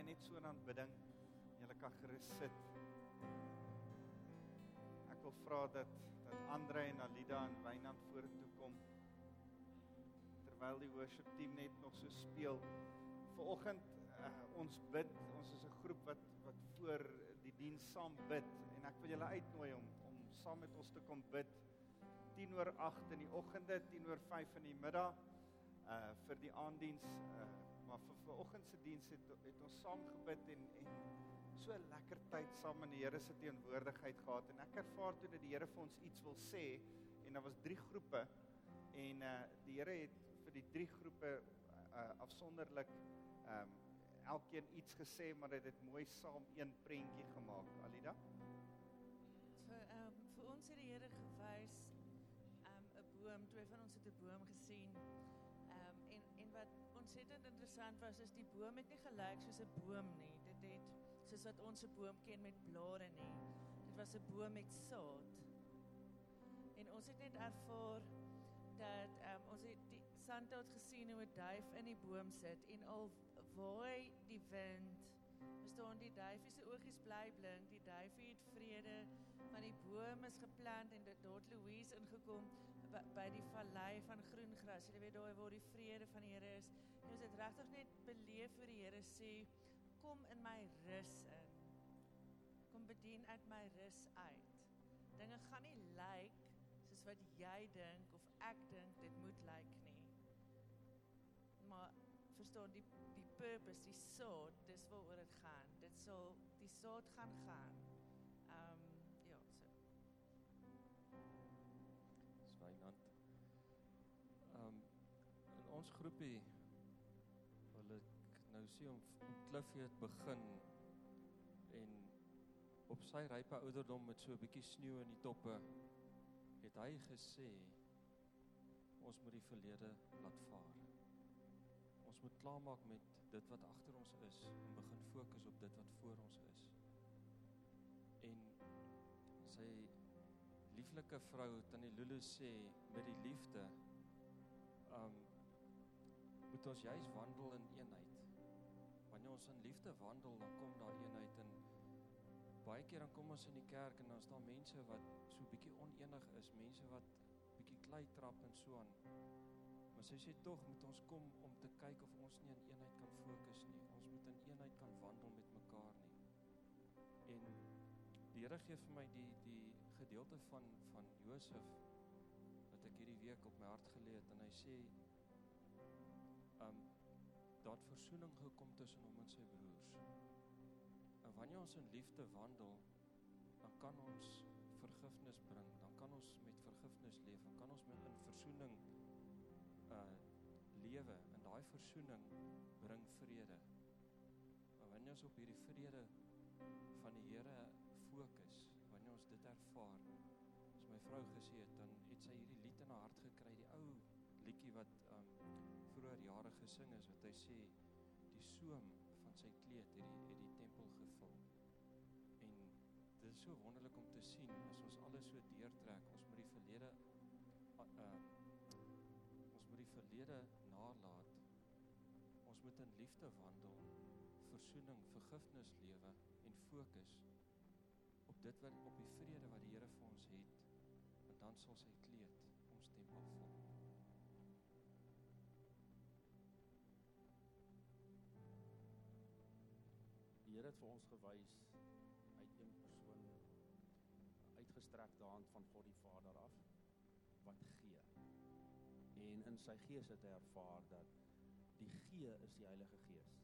bly net so in aanbidding. Julle kan gerus sit. Ek wil vra dat dat Andre en Alida en Wynand vorentoe kom terwyl die worship team net nog so speel. Vanoggend uh, ons bid, ons is 'n groep wat wat voor die diens saam bid en ek wil julle uitnooi om om saam met ons te kom bid 10 oor 8 in die oggende, 10 oor 5 in die middag uh vir die aanddiens uh maar vir vanoggend se diens het het ons saam gebid en en so 'n lekker tyd saam in die Here se teenwoordigheid gehad. En ek ervaar toe dat die Here vir ons iets wil sê. En daar was drie groepe. En uh die Here het vir die drie groepe uh afsonderlik um elkeen iets gesê maar dit het mooi saam een prentjie gemaak. Alida? Vir ehm um, vir ons het die Here gewys ehm um, 'n boom, twee van ons het 'n boom gesien. Ontsettend interessant was is die boom het nie gelyk soos 'n boom nie. Dit het soos wat ons 'n boom ken met blare nie. Dit was 'n boom met saad. En ons het net ervaar dat um, ons het die sandhout gesien hoe 'n duif in die boom sit en al waai die wind Verstaan die duifie se oogies bly blink. Die duifie het vrede want die boom is geplant en dit het Louise ingekom by, by die vallei van groen gras. Jy weet daar waar die vrede van die Here is. En ons het regtig net beleef hoe die Here sê kom in my rus in. Kom bedien uit my rus uit. Dinge gaan nie lyk like soos wat jy dink of ek dink dit moet lyk like nie. Maar verstaan die die purpose, die saad, dis waaroor dit gaan. Dit sal die saad gaan gaan. Ons groepie wil ek nou sien om, om Cliffie het begin en op sy rype ouderdom met so 'n bietjie sneeu in die toppe het hy gesê ons moet die verlede laat vaar. Ons moet klaarmaak met dit wat agter ons is en begin fokus op dit wat voor ons is. En sy lieflike vrou Tannie Lulu sê met die liefde um moet ons juis wandel in eenheid. Wanneer ons in liefde wandel, dan kom daar eenheid en baie keer dan kom ons in die kerk en dan is daar mense wat so bietjie onenig is, mense wat bietjie klei trap en so aan. Maar sy sê tog moet ons kom om te kyk of ons nie in eenheid kan fokus nie. Ons moet in eenheid kan wandel met mekaar nie. En die Here gee vir my die die gedeelte van van Josef wat ek hierdie week op my hart gelê het en hy sê um dat versoening gekom tussen hom en sy broers. En wanneer ons in liefde wandel, dan kan ons vergifnis bring, dan kan ons met vergifnis leef, dan kan ons met in versoening uh lewe en daai versoening bring vrede. Maar wanneer ons op hierdie vrede van die Here fokus, wanneer ons dit ervaar, as my vrou gesê het, dan het sy hierdie lied in haar hart gekry, die ou liedjie wat um vroeër jare gesing is wat hy sê die soem van sy kleed het die het die tempel gevul. En dit is so wonderlik om te sien as ons alles so deurtrek, ons moet die verlede uh Ons moet die verlede nalat. Ons moet in liefde wandel, versoening, vergifnis lewe en fokus op dit wat op die vrede wat die Here vir ons het. En dan sal sy kleed ons tempel vul. Vir ons gewys uit een persoon uitgestrekte hand van God die Vader af wat gee en in sy gees het hy ervaar dat die gee is die Heilige Gees.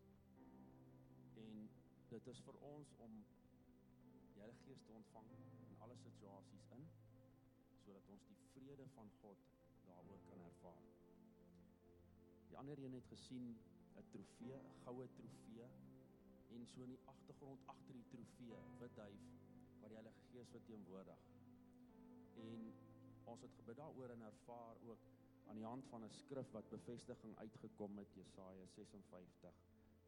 En dit is vir ons om die Heilige Gees te ontvang in alle situasies in sodat ons die vrede van God daaroor kan ervaar. Die ander een het gesien 'n trofee, 'n goue trofee en so in die agtergrond agter die trofee, wit duif wat die Heilige Gees verteenwoordig. En ons het gebid daaroor en ervaar ook aan die hand van 'n skrif wat bevestiging uitgekom het Jesaja 56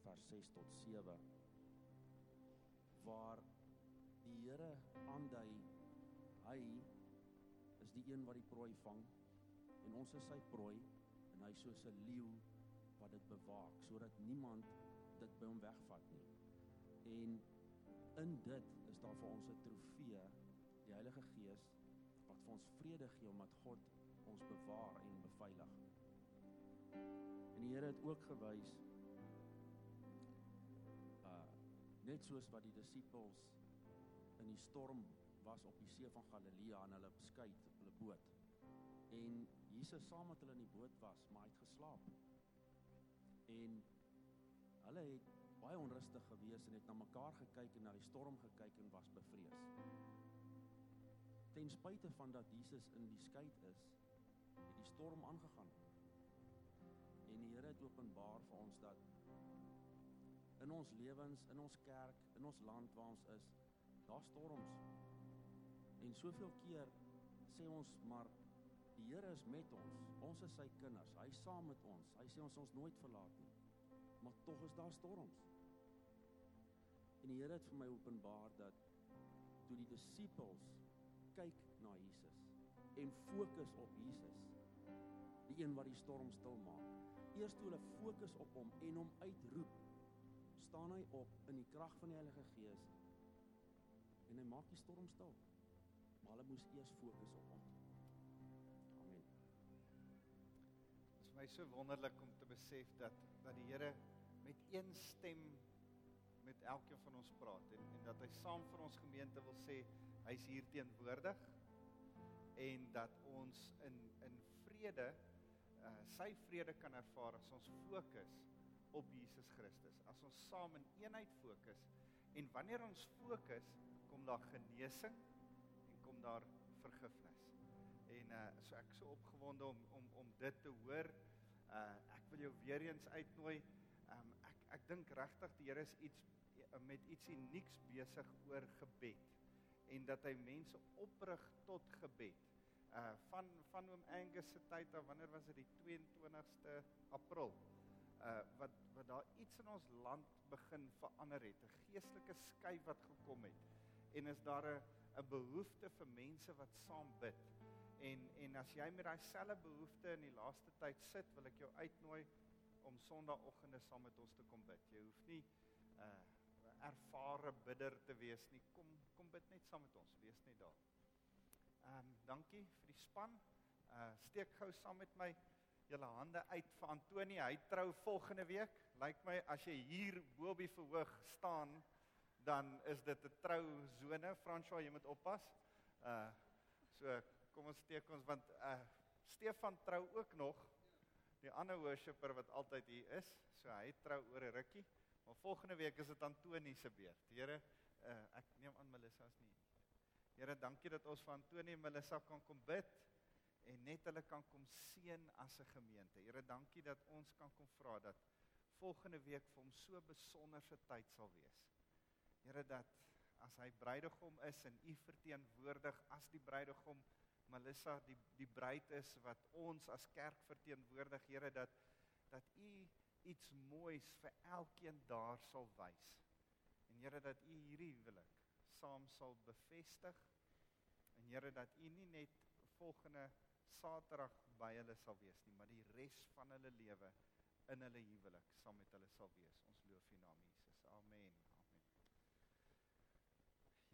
vers 6 tot 7 waar die Here aandui hy is die een wat die prooi vang en ons is sy prooi en hy soos 'n leeu wat dit bewaak sodat niemand dit by hom wegvat nie En in dit is daar vir ons 'n trofee, die Heilige Gees wat vir ons vrede gee omdat God ons bewaar en beveilig. En die Here het ook gewys uh net soos wat die disippels in die storm was op die see van Galilea en hulle beskei op hulle boot. En Jesus saam met hulle in die boot was, maar hy het geslaap. En hulle het baie onrustig gewees en het na mekaar gekyk en na die storm gekyk en was bevrees. Ten spyte van dat Jesus in die skei is, het die storm aangegaan. En die Here het openbaar vir ons dat in ons lewens, in ons kerk, in ons land waar ons is, daar storms. En soveel keer sê ons maar die Here is met ons. Ons is sy kinders. Hy is saam met ons. Hy sê ons ons nooit verlaat nie. Maar tog is daar storms. En die Here het vir my openbaar dat toe die disippels kyk na Jesus en fokus op Jesus, die een wat die storm stil maak. Eers toe hulle fokus op hom en hom uitroep, staan hy op in die krag van die Heilige Gees en hy maak die storm stil. Maar hulle moes eers fokus op hom. Amen. Dit is vir my so wonderlik om te besef dat dat die Here met een stem met elkeen van ons praat en en dat hy saam vir ons gemeente wil sê hy's hier teenwoordig en dat ons in in vrede uh, sy vrede kan ervaar as ons fokus op Jesus Christus. As ons saam in eenheid fokus en wanneer ons fokus, kom daar genesing en kom daar vergifnis. En uh so ek so opgewonde om om om dit te hoor. Uh ek wil jou weer eens uitnooi. Ek dink regtig die Here is iets met iets unieks besig oor gebed en dat hy mense oprig tot gebed. Uh van van oom Angus se tyd af, wanneer was dit die 22ste April? Uh wat wat daar iets in ons land begin verander het, 'n geestelike skuif wat gekom het. En is daar 'n 'n behoefte vir mense wat saam bid. En en as jy met daai selfe behoefte in die laaste tyd sit, wil ek jou uitnooi om Sondagoggende saam met ons te kom bid. Jy hoef nie uh ervare bidder te wees nie. Kom kom bid net saam met ons. Wees net daar. Ehm um, dankie vir die span. Uh steek gou saam met my julle hande uit vir Antonie. Hy trou volgende week. Lyk my as jy hier bo op die verhoog staan, dan is dit 'n trou sone. François, jy moet oppas. Uh so kom ons steek ons want uh Stefan trou ook nog. Die ander worshipper wat altyd hier is. So hy trou oor 'n rukkie. Maar volgende week is dit Antonie se beurt. Here, uh, ek neem aan Melissa is nie. Here, dankie dat ons vir Antonie en Melissa kan kom bid en net hulle kan kom seën as 'n gemeente. Here, dankie dat ons kan kom vra dat volgende week vir hom so besonderse tyd sal wees. Here, dat as hy bruidegom is en u verteenwoordig as die bruidegom Melissa die die bruid is wat ons as kerk verteenwoordig, Here, dat dat u iets moois vir elkeen daar sal wys. En Here dat U hierdie huwelik saam sal bevestig. En Here dat U nie net volgende Saterdag by hulle sal wees nie, maar die res van hulle lewe in hulle huwelik saam met hulle sal wees. Ons loof U naam Jesus. Amen. Amen.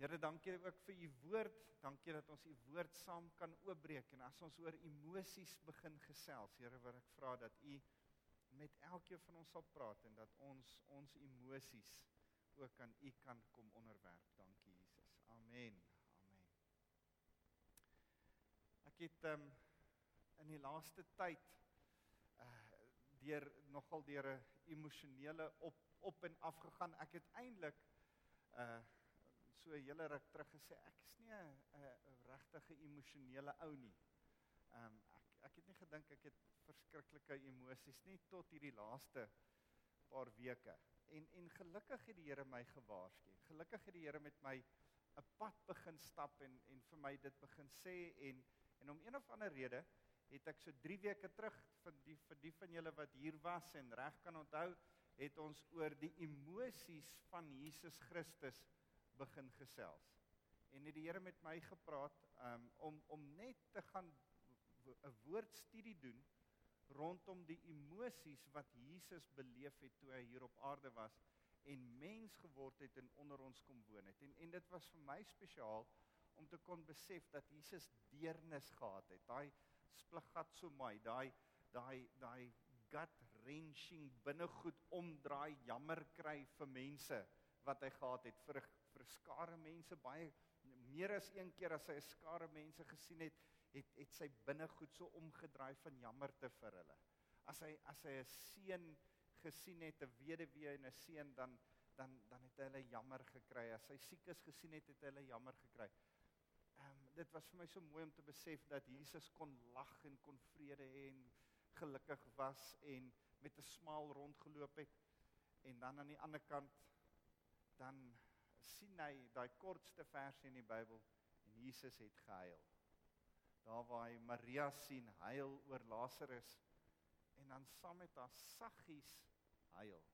Here, dankie ook vir U woord. Dankie dat ons U woord saam kan oopbreek en as ons oor emosies begin gesels, Here, wil ek vra dat U met elkeen van ons sal praat en dat ons ons emosies ook aan U kan kom onderwerp. Dankie Jesus. Amen. Amen. Ek het um, in die laaste tyd uh deur nogal deur 'n emosionele op op en af gegaan. Ek het eintlik uh so 'n hele ruk terug gesê ek is nie 'n 'n regtige emosionele ou nie. Um ek ek het nie gedink ek het verskriklike emosies nie tot hierdie laaste paar weke. En en gelukkig het die Here my gewaarsku. Gelukkig het die Here met my 'n pad begin stap en en vir my dit begin sê en en om een of ander rede het ek so 3 weke terug vir die vir die van julle wat hier was en reg kan onthou, het ons oor die emosies van Jesus Christus begin gesels. En het die Here met my gepraat um, om om net te gaan 'n woordstudie doen rondom die emosies wat Jesus beleef het toe hy hier op aarde was en mens geword het en onder ons kom woon het. En en dit was vir my spesiaal om te kon besef dat Jesus deernis gehad het. Daai spligatsomai, daai daai daai gut wrenching binnegoed omdraai jammer kry vir mense wat hy gehad het vir vir skare mense baie meer as een keer as hy 'n skare mense gesien het het het sy binnegoed so omgedraai van jammerte vir hulle. As hy as hy 'n seun gesien het, 'n weduwee en 'n seun dan dan dan het hulle jammer gekry. As hy siek is gesien het, het hulle jammer gekry. Ehm um, dit was vir my so mooi om te besef dat Jesus kon lag en kon vrede hê en gelukkig was en met 'n smaal rondgeloop het. En dan aan die ander kant dan sien hy daai kortste versie in die Bybel en Jesus het gehuil. Daar waar hy Maria sien huil oor Lazarus en dan saam met haar saggies huil.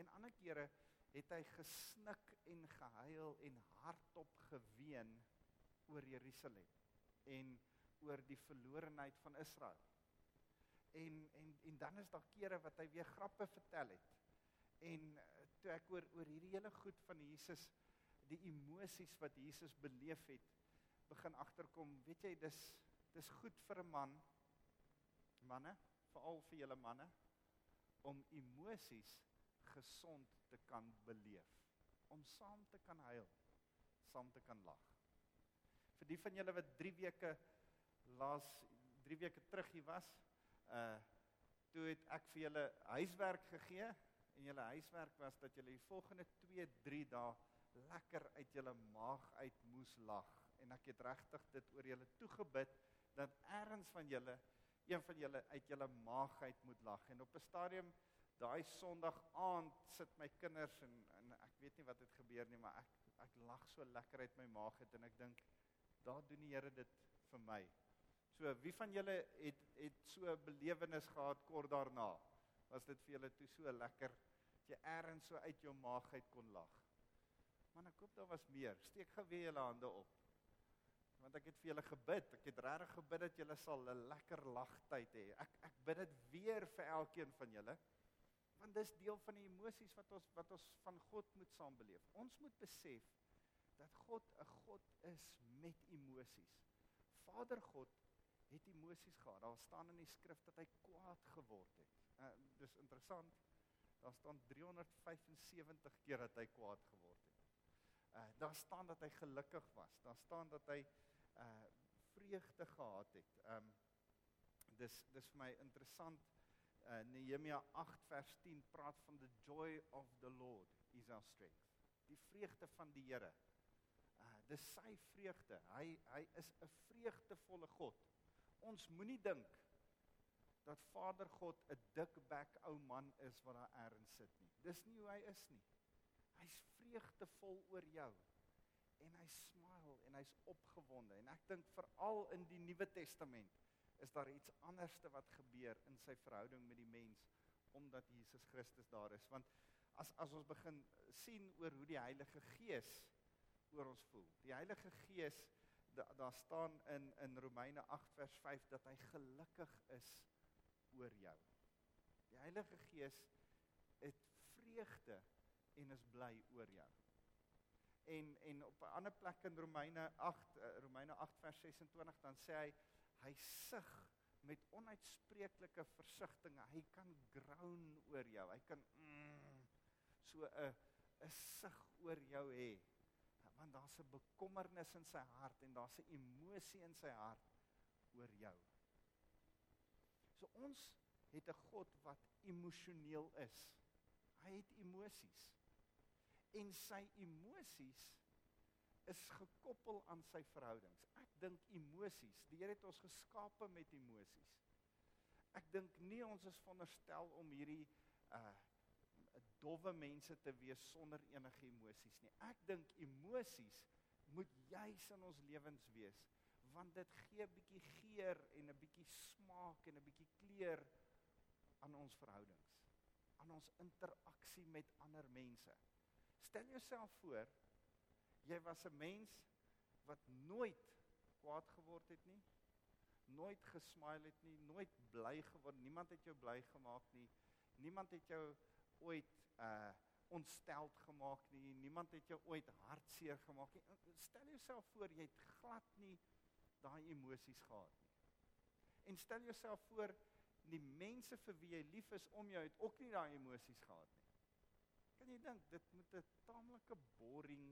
En ander kere het hy gesnik en gehuil en hardop geween oor Jerusalem en oor die verlorenheid van Israel. En en en dan is daar kere wat hy weer grappe vertel het. En toe ek oor oor hierdie hele goed van Jesus die emosies wat Jesus beleef het begin agterkom, weet jy, dis dis goed vir 'n man manne, veral vir julle manne om emosies gesond te kan beleef, om saam te kan huil, saam te kan lag. Vir die van julle wat 3 weke laas 3 weke terug hier was, uh toe het ek vir julle huiswerk gegee en julle huiswerk was dat julle die volgende 2 3 dae lekker uit julle maag uit moes lag. En ek het regtig dit oor julle toegebid dat eers van julle een van julle uit julle maag uit moet lag. En op 'n stadium daai Sondag aand sit my kinders en, en ek weet nie wat het gebeur nie maar ek ek lag so lekker uit my maag uit en ek dink daar doen die Here dit vir my. So wie van julle het het so 'n belewenis gehad kort daarna? Was dit vir julle toe so lekker dat jy eers so uit jou maag uit kon lag? Man, ek hoop daar was meer. Steek gou weer julle hande op. Want ek het vir julle gebid. Ek het regtig gebid dat julle sal 'n lekker lagtyd hê. Ek ek bid dit weer vir elkeen van julle. Want dis deel van die emosies wat ons wat ons van God moet saam beleef. Ons moet besef dat God 'n God is met emosies. Vader God het emosies gehad. Daar staan in die skrif dat hy kwaad geword het. Uh dis interessant. Daar staan 375 keer dat hy kwaad geword het. Uh daar staan dat hy gelukkig was. Daar staan dat hy uh vreugde gehad het. Um dis dis vir my interessant. Uh Nehemia 8 vers 10 praat van the joy of the Lord is our strength. Die vreugde van die Here. Uh dis sy vreugde. Hy hy is 'n vreugdevolle God. Ons moenie dink dat Vader God 'n dik bek ou man is wat daar ergens sit nie. Dis nie hoe hy is nie. Hy's vreugdevol oor jou en hy smile en hy's opgewonde en ek dink veral in die Nuwe Testament is daar iets anderste wat gebeur in sy verhouding met die mens omdat Jesus Christus daar is want as as ons begin sien oor hoe die Heilige Gees oor ons voel. Die Heilige Gees daar da staan in in Romeine 8 vers 5 dat hy gelukkig is oor jou. Die Heilige Gees het vreugde en is bly oor jou. En en op 'n ander plek in Romeine 8 uh, Romeine 8 vers 26 dan sê hy hy sug met onuitspreeklike versigtiging. Hy kan groan oor jou. Hy kan mm, so 'n 'n sug oor jou hê want daar's 'n bekommernis in sy hart en daar's 'n emosie in sy hart oor jou. So ons het 'n God wat emosioneel is. Hy het emosies. En sy emosies is gekoppel aan sy verhoudings. Ek dink emosies, die Here het ons geskape met emosies. Ek dink nie ons is veronderstel om hierdie uh dowwe mense te wees sonder enige emosies nie. Ek dink emosies moet juis in ons lewens wees want dit gee 'n bietjie geur en 'n bietjie smaak en 'n bietjie kleur aan ons verhoudings, aan ons interaksie met ander mense. Stel jouself voor jy was 'n mens wat nooit kwaad geword het nie, nooit gesmile het nie, nooit bly geword, niemand het jou bly gemaak nie. Niemand het jou ooit uh ontsteld gemaak nie. Niemand het jou ooit hartseer gemaak nie. Stel jouself voor jy het glad nie daai emosies gehad nie. En stel jouself voor die mense vir wie jy lief is om jou het ook nie daai emosies gehad nie. Kan jy dink dit moet 'n taamlike boring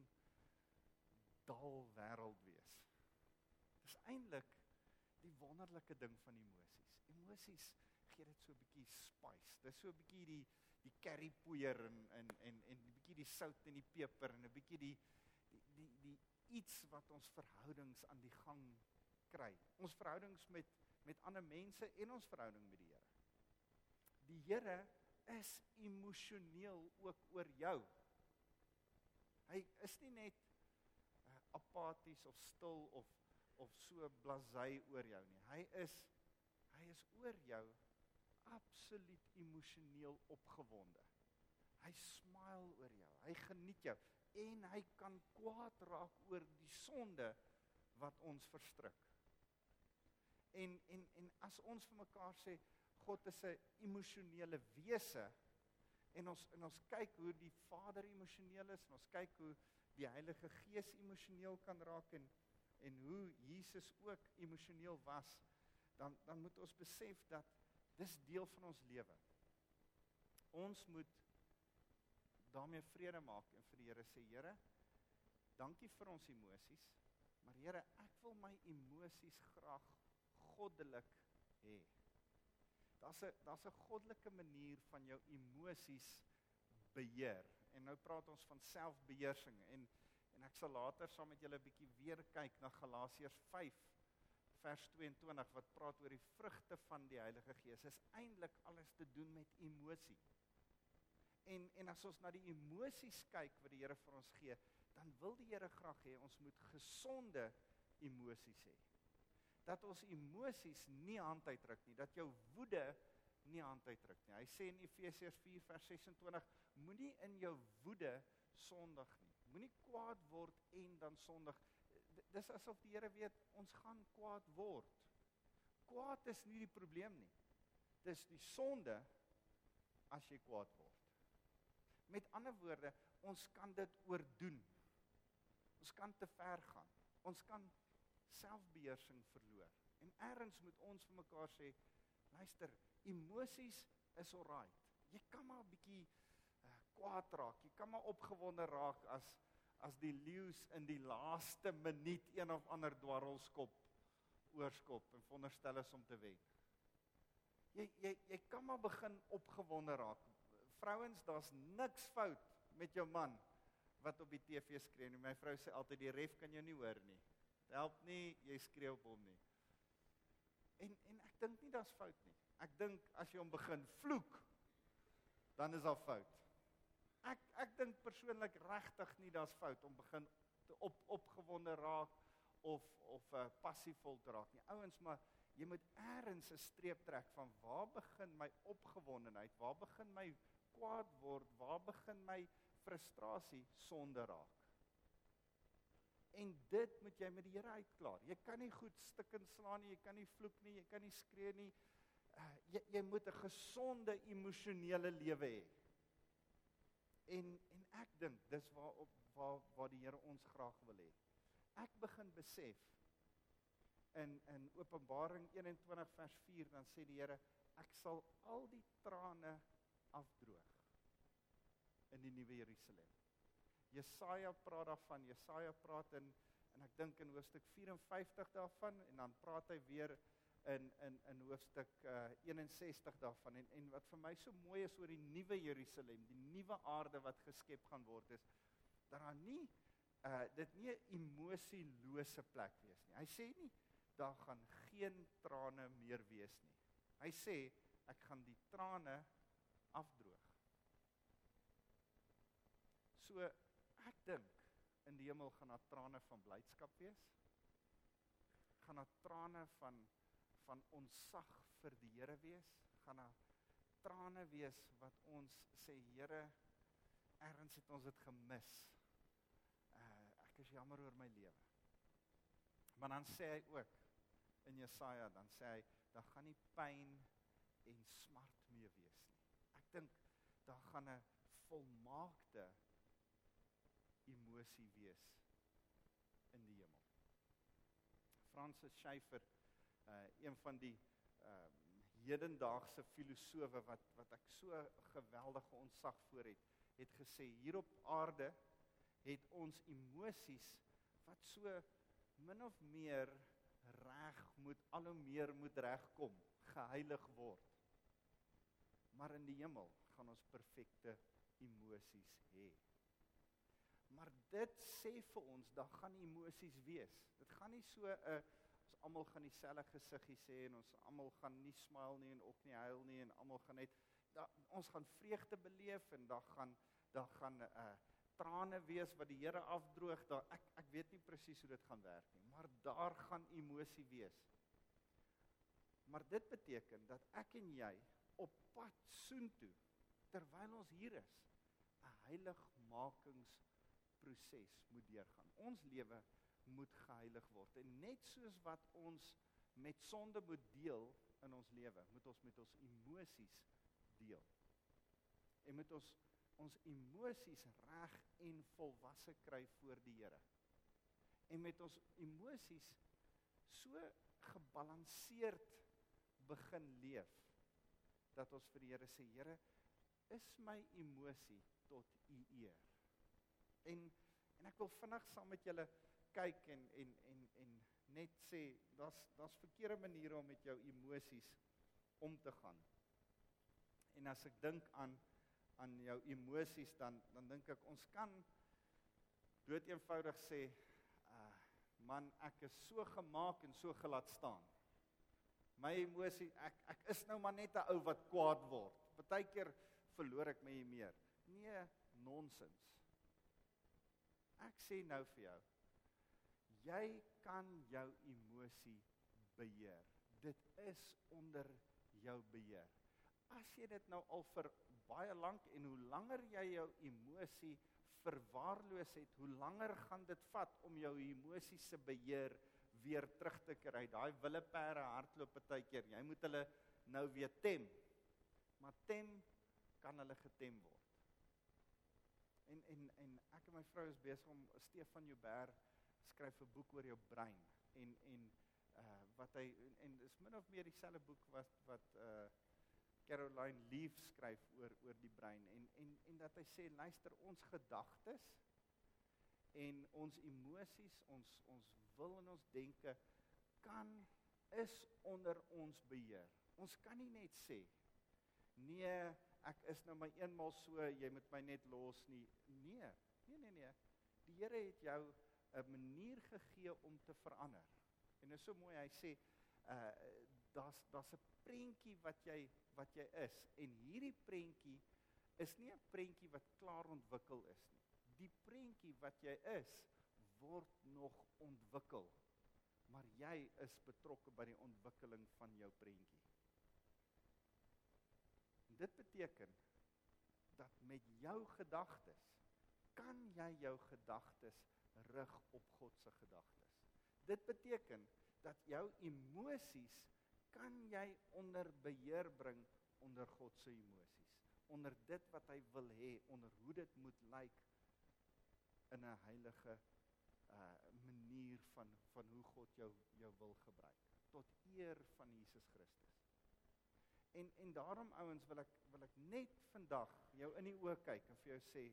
dal wêreld wees. Dis eintlik die wonderlike ding van emosies. Emosies gee dit so 'n bietjie spice. Dis so 'n bietjie die die curry poeier en en en en 'n bietjie die sout en die peper en 'n bietjie die die die die iets wat ons verhoudings aan die gang kry. Ons verhoudings met met ander mense en ons verhouding met die Here. Die Here is emosioneel ook oor jou. Hy is nie net uh, apaties of stil of of so blasé oor jou nie. Hy is hy is oor jou absoluut emosioneel opgewonde. Hy smile oor jou. Hy geniet jou en hy kan kwaad raak oor die sonde wat ons verstrik. En en en as ons vir mekaar sê God is 'n emosionele wese en ons en ons kyk hoe die Vader emosioneel is en ons kyk hoe die Heilige Gees emosioneel kan raak en en hoe Jesus ook emosioneel was dan dan moet ons besef dat dis deel van ons lewe. Ons moet daarmee vrede maak en vir die Here sê Here dankie vir ons emosies maar Here ek wil my emosies graag goddelik hê. Daar's 'n daar's 'n goddelike manier van jou emosies beheer. En nou praat ons van selfbeheersing en en ek sal later saam met julle 'n bietjie weer kyk na Galasiërs 5 vers 22 wat praat oor die vrugte van die Heilige Gees. Is eintlik alles te doen met emosie. En en as ons na die emosies kyk wat die Here vir ons gee, dan wil die Here graag hê ons moet gesonde emosies hê dat ons emosies nie hand uitdruk nie, dat jou woede nie hand uitdruk nie. Hy sê in Efesiërs 4 vers 26, moenie in jou woede sondig nie. Moenie kwaad word en dan sondig. Dis asof die Here weet ons gaan kwaad word. Kwaad is nie die probleem nie. Dis die sonde as jy kwaad word. Met ander woorde, ons kan dit oordoen. Ons kan te ver gaan. Ons kan selfbeheersing verloor. En ergens moet ons vir mekaar sê, luister, emosies is alright. Jy kan maar 'n bietjie uh, kwaad raak. Jy kan maar opgewonde raak as as die leeu's in die laaste minuut een of ander dwarrelskop oorskop en veronderstel is om te wen. Jy jy jy kan maar begin opgewonde raak. Vrouens, daar's niks fout met jou man wat op die TV skree nie. My vrou sê altyd die ref kan jou nie hoor nie help nie, jy skree op hom nie. En en ek dink nie daar's fout nie. Ek dink as jy hom begin vloek, dan is daar fout. Ek ek dink persoonlik regtig nie daar's fout om begin te op opgewonde raak of of uh, passiefvol te raak nie. Ouens, maar jy moet eers 'n streep trek van waar begin my opgewondenheid? Waar begin my kwaad word? Waar begin my frustrasie sonde raak? En dit moet jy met die Here uitklaar. Jy kan nie goed stikken slaan nie, jy kan nie vloek nie, jy kan nie skree nie. Uh, jy jy moet 'n gesonde emosionele lewe hê. En en ek dink dis waar op waar waar die Here ons graag wil hê. Ek begin besef in in Openbaring 21 vers 4 dan sê die Here ek sal al die trane afdroog in die nuwe Jerusalem. Jesaja praat daarvan. Jesaja praat in en ek dink in hoofstuk 54 daarvan en dan praat hy weer in in in hoofstuk uh, 61 daarvan en en wat vir my so mooi is oor die nuwe Jerusalem, die nuwe aarde wat geskep gaan word is dat daar nie uh dit nie 'n emosielose plek wees nie. Hy sê nie daar gaan geen trane meer wees nie. Hy sê ek gaan die trane afdroog. So dink in die hemel gaan daar trane van blydskap wees. Gaan daar trane van van onsag vir die Here wees. Gaan daar trane wees wat ons sê Here, ergens het ons dit gemis. Uh ek is jammer oor my lewe. Maar dan sê hy ook in Jesaja dan sê hy daar gaan nie pyn en smart meer wees nie. Ek dink daar gaan 'n volmaakte emosie wees in die hemel. Francis Schaeffer, uh een van die uh hedendaagse filosowe wat wat ek so geweldige ontzag voor het, het gesê hier op aarde het ons emosies wat so min of meer reg moet al hoe meer moet regkom, geheilig word. Maar in die hemel gaan ons perfekte emosies hê. Maar dit sê vir ons dat gaan emosies wees. Dit gaan nie so 'n uh, ons almal gaan dieselfde gesiggie sê en ons almal gaan nie smile nie en ook nie huil nie en almal gaan net da, ons gaan vreugde beleef en dan gaan dan gaan 'n uh, trane wees wat die Here afdroog. Daar ek ek weet nie presies hoe dit gaan werk nie, maar daar gaan emosie wees. Maar dit beteken dat ek en jy op pad soontoe terwyl ons hier is, 'n heiligmakingsproses moet deurgaan. Ons lewe moet geheilig word. En net soos wat ons met sonde moet deel in ons lewe, moet ons met ons emosies deel. En moet ons ons emosies reg en volwasse kry voor die Here. En met ons emosies so gebalanseerd begin leef dat ons vir die Here sê Here is my emosie tot u eer. En en ek wil vinnig saam met julle kyk en en en en net sê daar's daar's verkeerde maniere om met jou emosies om te gaan. En as ek dink aan aan jou emosies dan dan dink ek ons kan dood eenvoudig sê uh man ek is so gemaak en so gelaat staan. My emosie ek ek is nou maar net 'n ou wat kwaad word. Partykeer verloor ek my meer. Nee, nonsens. Ek sê nou vir jou. Jy kan jou emosie beheer. Dit is onder jou beheer. As jy dit nou al vir baie lank en hoe langer jy jou emosie verwaarloos het, hoe langer gaan dit vat om jou emosies se beheer weer terug te kry. Daai willeperde hardloop partykeer. Jy moet hulle nou weer tem. Maar tem kan hulle getem word. En en en ek en my vrou is besig om Stefan Joubert skryf 'n boek oor jou brein en en uh wat hy en, en dis min of meer dieselfde boek wat wat uh Caroline Leaf skryf oor oor die brein en en en dat hy sê luister ons gedagtes en ons emosies, ons ons wil en ons denke kan is onder ons beheer. Ons kan nie net sê nee, ek is nou maar eenmal so, jy moet my net los nie. Nee, nee nee nee. Die Here het jou 'n manier gegee om te verander. En dit is so mooi, hy sê uh daar's daar's 'n prentjie wat jy wat jy is en hierdie prentjie is nie 'n prentjie wat klaar ontwikkel is nie. Die prentjie wat jy is word nog ontwikkel. Maar jy is betrokke by die ontwikkeling van jou prentjie. Dit beteken dat met jou gedagtes kan jy jou gedagtes rig op God se gedagtes. Dit beteken dat jou emosies kan jy onder beheer bring onder God se emosies, onder dit wat hy wil hê, onder hoe dit moet lyk in 'n heilige uh manier van van hoe God jou jou wil gebruik tot eer van Jesus Christus. En en daarom ouens wil ek wil ek net vandag jou in die oë kyk en vir jou sê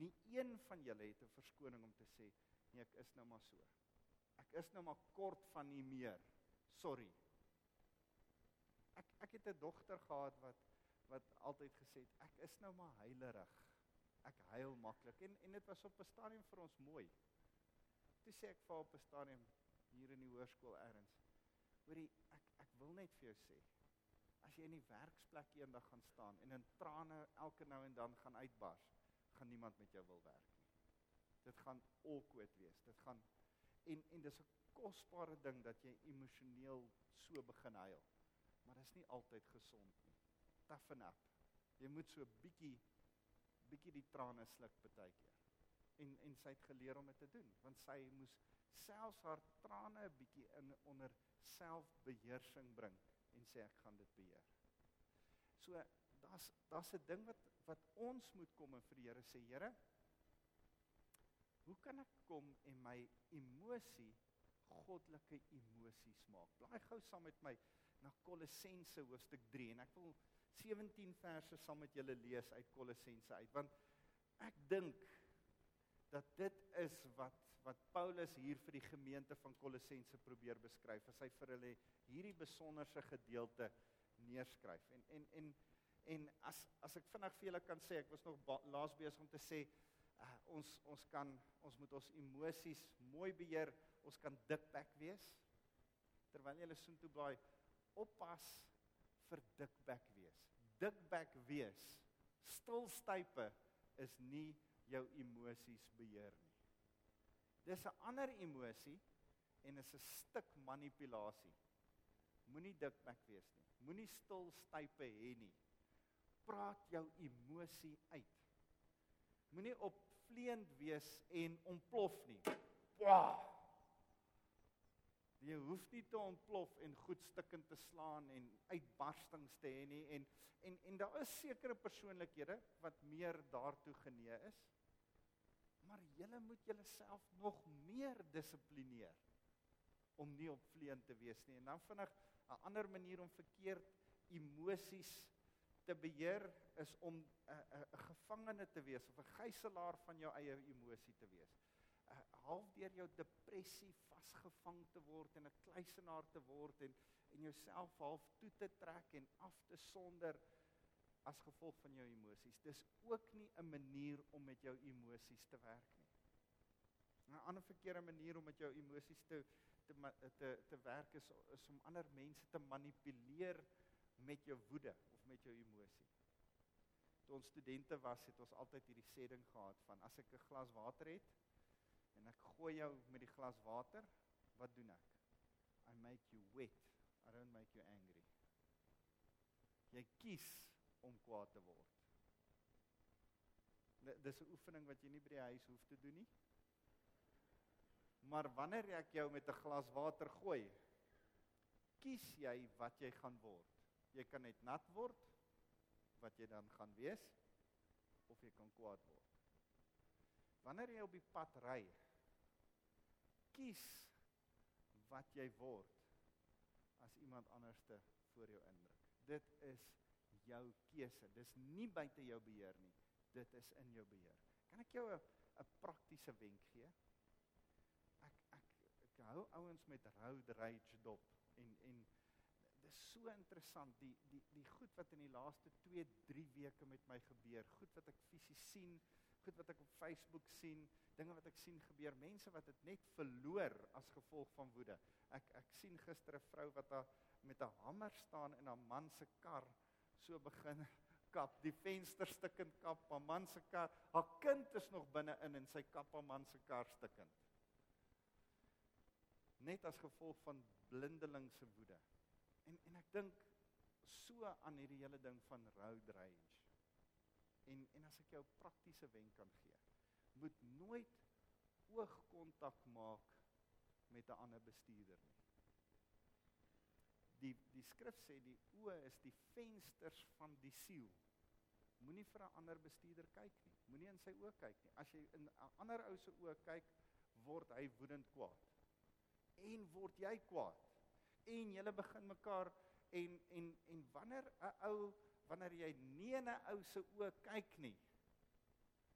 nie een van julle het 'n verskoning om te sê nee ek is nou maar so. Ek is nou maar kort van nie meer. Sorry, ek ek het 'n dogter gehad wat wat altyd gesê het ek is nou maar heilerig. Ek huil maklik en en dit was op 'n stadium vir ons mooi. Toe sê ek vir op 'n stadium hier in die hoërskool eers. Hoorie, ek ek wil net vir jou sê as jy in die werksplek eendag gaan staan en in trane elke nou en dan gaan uitbars, gaan niemand met jou wil werk nie. Dit gaan awkward wees. Dit gaan en en dis 'n kosbare ding dat jy emosioneel so begin huil maar dit is nie altyd gesond nie. Toughen up. Jy moet so bietjie bietjie die trane sluk baie keer. En en sy het geleer om dit te doen, want sy moes selfs haar trane 'n bietjie in onder selfbeheersing bring en sê ek gaan dit beheer. So daar's daar's 'n ding wat wat ons moet kom en vir die Here sê, Here, hoe kan ek kom en my emosie goddelike emosies maak? Blaai gou saam met my na Kolossense hoofstuk 3 en ek wil 17 verse saam met julle lees uit Kolossense uit want ek dink dat dit is wat wat Paulus hier vir die gemeente van Kolossense probeer beskryf as hy vir hulle hierdie besonderse gedeelte neerskryf. En en en en as as ek vinnig vir julle kan sê, ek was nog laas besig om te sê uh, ons ons kan ons moet ons emosies mooi beheer. Ons kan dikbek wees. Terwyl jy hulle soontoe blaai, oppas vir dikbek wees. Dikbek wees. Stilstype is nie jou emosies beheer nie. Dis 'n ander emosie en is 'n stuk manipulasie. Moenie dikbek wees nie. Moenie stilstype hê nie. Praat jou emosie uit. Moenie opvleend wees en ontplof nie. Wow. Jy hoef nie te ontplof en goed stukkend te slaan en uitbarstings te hê nie en en en daar is sekere persoonlikhede wat meer daartoe genee is maar julle moet julleself nog meer dissiplineer om nie opvleend te wees nie. En dan vinnig 'n ander manier om verkeerd emosies te beheer is om 'n 'n 'n gevangene te wees of 'n gijslaer van jou eie emosie te wees. uh, half deur jou depressie vasgevang te word en 'n kluisenaar te word en en jouself half toe te trek en af te sonder as gevolg van jou emosies. Dis ook nie 'n manier om met jou emosies te werk nie. 'n Ander verkeerde manier om met jou emosies te te te te werk is is om ander mense te manipuleer met jou woede met jou emosie. Toe ons studente was, het ons altyd hierdie sê ding gehad van as ek 'n glas water het en ek gooi jou met die glas water, wat doen ek? I make you wet. I don't make you angry. Jy kies om kwaad te word. Dis 'n oefening wat jy nie by die huis hoef te doen nie. Maar wanneer ek jou met 'n glas water gooi, kies jy wat jy gaan word. Jy kan net nat word wat jy dan gaan wees of jy kan kwaad word. Wanneer jy op die pad ry, kies wat jy word as iemand anderste voor jou indruk. Dit is jou keuse. Dis nie buite jou beheer nie. Dit is in jou beheer. Kan ek jou 'n praktiese wenk gee? Ek ek ek hou ouens met road rage dop dis so interessant die die die goed wat in die laaste 2 3 weke met my gebeur. Goed wat ek fisies sien, goed wat ek op Facebook sien, dinge wat ek sien gebeur, mense wat dit net verloor as gevolg van woede. Ek ek sien gister 'n vrou wat daar met 'n hamer staan in haar man se kar so begin kap, die venster stukkend kap, haar man se kar, haar kind is nog binne in en sy kap haar man se kar stukkend. Net as gevolg van blindelingse woede. En en ek dink so aan hierdie hele ding van road rage. En en as ek jou 'n praktiese wenk kan gee, moet nooit oogkontak maak met 'n ander bestuurder nie die die skrif sê die oë is die vensters van die siel. Moenie vir 'n ander bestuurder kyk nie. Moenie in sy oë kyk nie. As jy in 'n ander ou se oë kyk, word hy woedend kwaad. En word jy kwaad. En julle begin mekaar en en en wanneer 'n ou wanneer jy nie in 'n ou se oë kyk nie,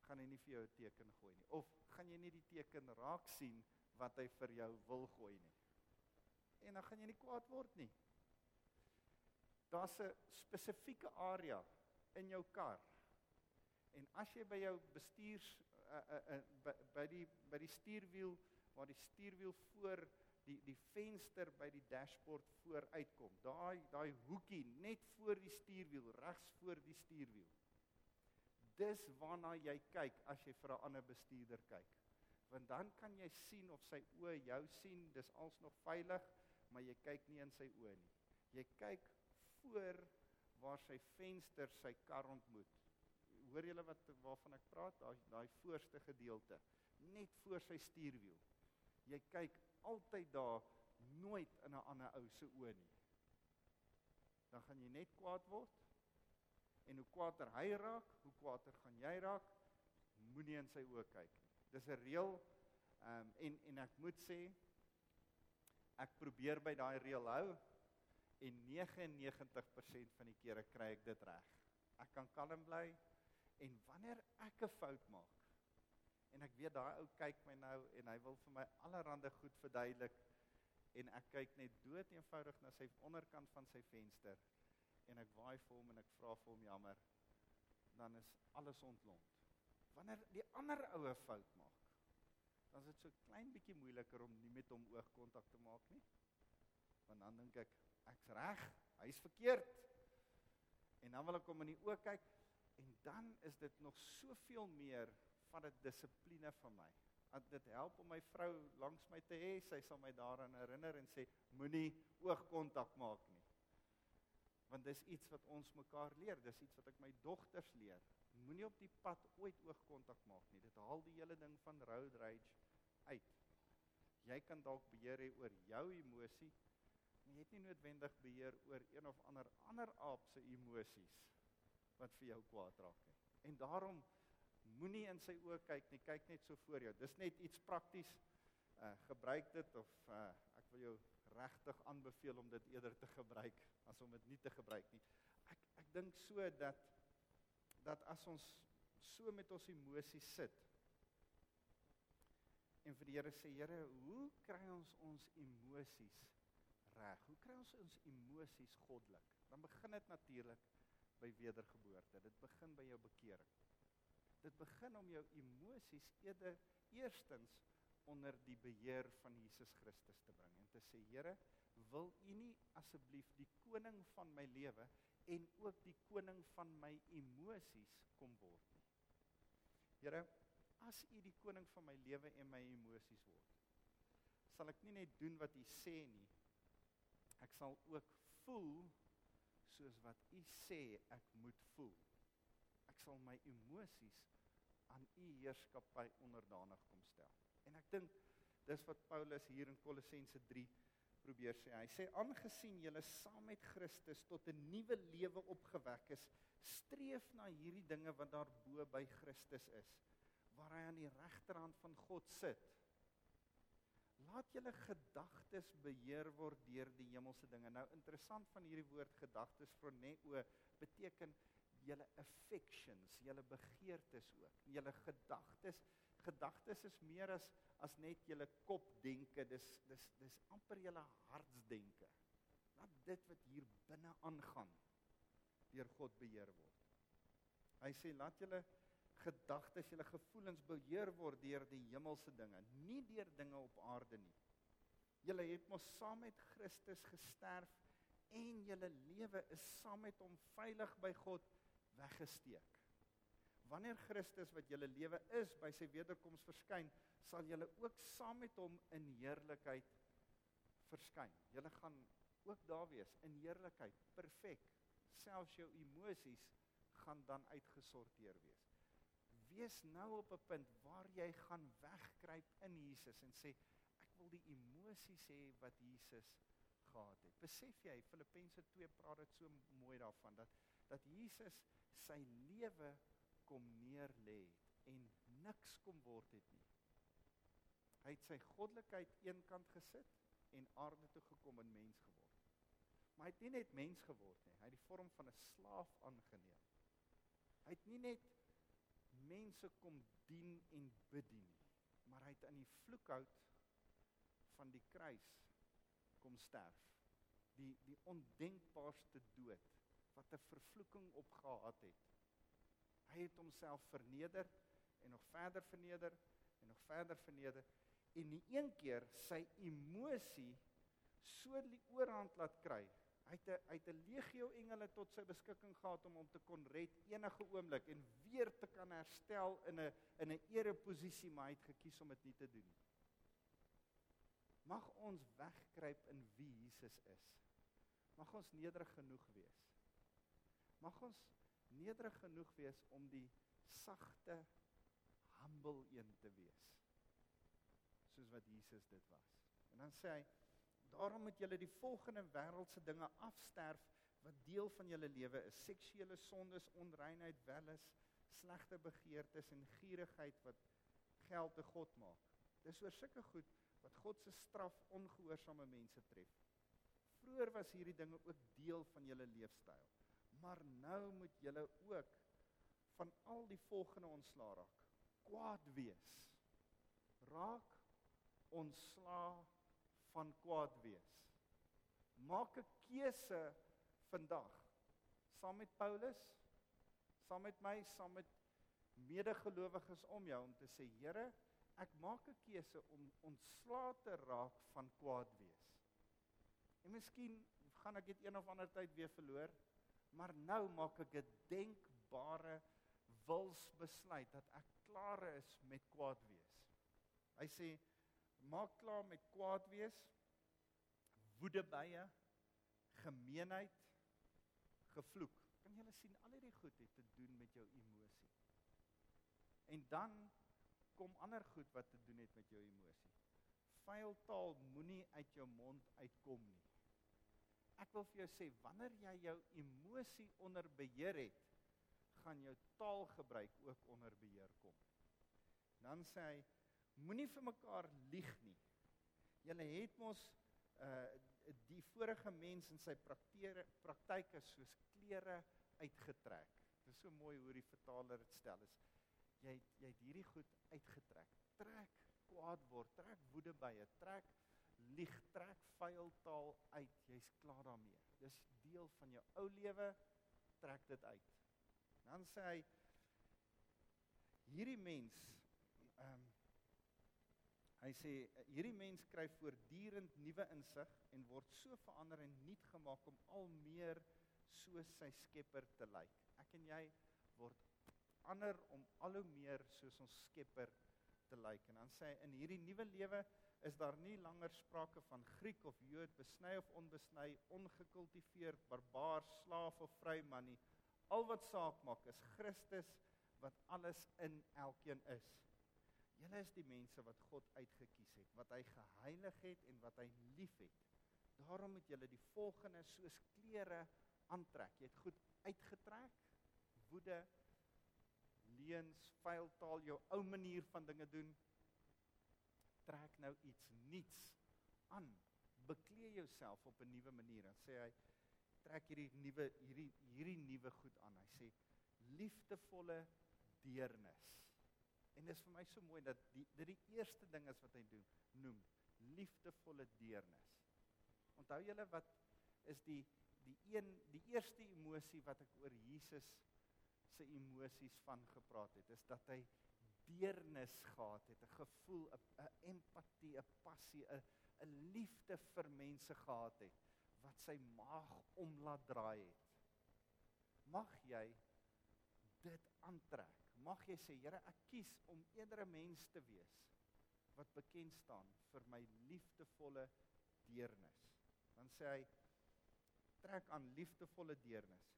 gaan hy nie vir jou 'n teken gooi nie of gaan jy nie die teken raak sien wat hy vir jou wil gooi nie. En dan gaan jy nie kwaad word nie daar's 'n spesifieke area in jou kar. En as jy by jou bestuurs uh, uh, uh, by, by die by die stuurwiel waar die stuurwiel voor die die venster by die dashboard voor uitkom. Daai daai hoekie net voor die stuurwiel, regs voor die stuurwiel. Dis waarna jy kyk as jy vir 'n ander bestuurder kyk. Want dan kan jy sien of sy oë jou sien, dis alsnog veilig, maar jy kyk nie in sy oë nie. Jy kyk voor waar sy venster sy kar ontmoet. Hoor julle wat waarvan ek praat? Daai daai voorste gedeelte, net voor sy stuurwiel. Jy kyk altyd daar, nooit in 'n ander ou se oë nie. Dan gaan jy net kwaad word. En hoe kwaader hy raak, hoe kwaader gaan jy raak. Moenie in sy oë kyk nie. Dis 'n reël ehm um, en en ek moet sê ek probeer by daai reël hou en 99% van die kere kry ek dit reg. Ek kan kalm bly en wanneer ek 'n fout maak en ek weet daai ou kyk my nou en hy wil vir my allerlei goed verduidelik en ek kyk net dood eenvoudig na sy onderkant van sy venster en ek waai vir hom en ek vra vir hom jammer dan is alles ontlont. Wanneer die ander oue fout maak dan is dit so klein bietjie moeiliker om nie met hom oogkontak te maak nie. Want dan dink ek ek's reg, hy's verkeerd. En dan wil ek hom in die oë kyk en dan is dit nog soveel meer van 'n dissipline van my. Dat dit help om my vrou langs my te hê, sy sal my daaraan herinner en sê moenie oogkontak maak nie. Want dis iets wat ons mekaar leer, dis iets wat ek my dogters leer. Moenie op die pad ooit oogkontak maak nie. Dit haal die hele ding van road rage uit. Jy kan dalk beheer hê oor jou emosie, maar jy het nie noodwendig beheer oor een of ander ander aap se emosies wat vir jou kwaad raak nie. En daarom moenie in sy oë kyk nie, kyk net so voor jou. Dis net iets prakties. Uh gebruik dit of uh ek wil jou regtig aanbeveel om dit eerder te gebruik as om dit nie te gebruik nie. Ek ek dink so dat dat as ons so met ons emosies sit en vir die Here sê Here, hoe kry ons ons emosies reg? Hoe kry ons ons emosies goddelik? Dan begin dit natuurlik by wedergeboorte. Dit begin by jou bekering. Dit begin om jou emosies eerder eerstens onder die beheer van Jesus Christus te bring en te sê Here, wil U nie asseblief die koning van my lewe en ook die koning van my emosies kom word nie. Here, as U die koning van my lewe en my emosies word, sal ek nie net doen wat U sê nie. Ek sal ook voel soos wat U sê ek moet voel. Ek sal my emosies aan U heerskappy onderdanig kom stel. En ek dink dis wat Paulus hier in Kolossense 3 probeer sê. Hy sê aangesien julle saam met Christus tot 'n nuwe lewe opgewek is, streef na hierdie dinge wat daar bo by Christus is, waar hy aan die regterhand van God sit. Laat julle gedagtes beheer word deur die hemelse dinge. Nou interessant van hierdie woord gedagtes phroneo beteken julle affections, julle begeertes ook. Julle gedagtes, gedagtes is meer as as net julle kopdenke, dis dis dis amper julle hartsdenke. Laat dit wat hier binne aangaan deur God beheer word. Hy sê laat julle gedagtes, julle gevoelens beheer word deur die hemelse dinge, nie deur dinge op aarde nie. Julle het mos saam met Christus gesterf en julle lewe is saam met hom veilig by God weggesteek. Wanneer Christus wat julle lewe is by sy wederkoms verskyn, sal julle ook saam met hom in heerlikheid verskyn. Julle gaan ook daar wees in heerlikheid, perfek. Selfs jou emosies gaan dan uitgesorteer wees. Wees nou op 'n punt waar jy gaan wegkruip in Jesus en sê ek wil die emosies hê wat Jesus gehad het. Besef jy Filippense 2 praat dit so mooi daarvan dat dat Jesus sy lewe kom neer lê en niks kom word het nie. Hy het sy goddelikheid eenkant gesit en aarde toe gekom en mens geword. Maar hy het nie net mens geword nie, hy het die vorm van 'n slaaf aangeneem. Hy het nie net mense kom dien en bedien nie, maar hy het aan die vloekhout van die kruis kom sterf. Die die ondenkbaarste dood wat 'n vervloeking opgehad het. Hy het homself verneder en nog verder verneder en nog verder verneder en nie een keer sy emosie so die oorhand laat kry. Hy het 'n hy het 'n legio engele tot sy beskikking gehad om hom te kon red enige oomblik en weer te kan herstel in 'n in 'n ereposisie, maar hy het gekies om dit nie te doen. Mag ons wegkruip in wie Jesus is. Mag ons nederig genoeg wees. Mag ons nederig genoeg wees om die sagte humble een te wees soos wat Jesus dit was. En dan sê hy: "Daarom moet julle die volgende wêreldse dinge afsterf: wat deel van julle lewe is. Seksuele sondes, onreinheid, welis, slegte begeertes en gierigheid wat geld te God maak. Dis oor sulke goed wat God se straf ongehoorsame mense tref. Vroeger was hierdie dinge ook deel van julle leefstyl. Maar nou moet julle ook van al die volgende ontslaa raak. Kwaad wees. Raak ontslaa van kwaad wees. Maak 'n keuse vandag saam met Paulus, saam met my, saam met medegelowiges om jou om te sê Here, ek maak 'n keuse om ontslae te raak van kwaad wees. En miskien gaan ek dit een of ander tyd weer verloor, maar nou maak ek 'n denkbare wilsbesluit dat ek klaar is met kwaad wees. Hy sê maak klaar met kwaad wees, woede bye, gemeenheid, gevloek. Kan jy sien al hierdie goed het te doen met jou emosie. En dan kom ander goed wat te doen het met jou emosie. Vuil taal moenie uit jou mond uitkom nie. Ek wil vir jou sê wanneer jy jou emosie onder beheer het, gaan jou taalgebruik ook onder beheer kom. Dan sê hy moenie vir mekaar lieg nie. Julle het mos uh die vorige mens in sy prakteer praktyke soos klere uitgetrek. Dit is so mooi hoe die vertaler dit stel is. Jy jy het hierdie goed uitgetrek. Trek kwaad word, trek woede by trek lieg, trek vuil taal uit. Jy's klaar daarmee. Dis deel van jou ou lewe. Trek dit uit. Dan sê hy hierdie mens ehm um, hy sê hierdie mens kry voortdurend nuwe insig en word so verander en nuut gemaak om al meer soos sy Skepper te lyk. Ek en jy word ander om al hoe meer soos ons Skepper te lyk. En dan sê hy in hierdie nuwe lewe is daar nie langer sprake van Griek of Jood, besny of onbesny, ongekultiveerd, barbaar, slaaf of vry man nie. Al wat saak maak is Christus wat alles in elkeen is. Julle is die mense wat God uitget kies het, wat hy geheilig het en wat hy liefhet. Daarom moet julle die volgende soos klere aantrek. Jy het goed uitgetrek. Woede, leuns, vuil taal, jou ou manier van dinge doen. Trek nou iets nuuts aan. Beklee jouself op 'n nuwe manier. Dan sê hy trek hierdie nuwe hierdie hierdie nuwe goed aan. Hy sê liefdevolle deernis. En dit is vir my so mooi dat die dit die eerste ding is wat hy doen, noem liefdevolle deernis. Onthou julle wat is die die een die eerste emosie wat ek oor Jesus se emosies van gepraat het is dat hy deernis gehad het, 'n gevoel, 'n empatie, 'n passie, 'n 'n liefde vir mense gehad het wat sy maag omlaat draai het. Mag jy dit aantrek. Mag jy sê, Here, ek kies om eerder 'n mens te wees wat bekend staan vir my liefdevolle deernis. Dan sê hy trek aan liefdevolle deernis,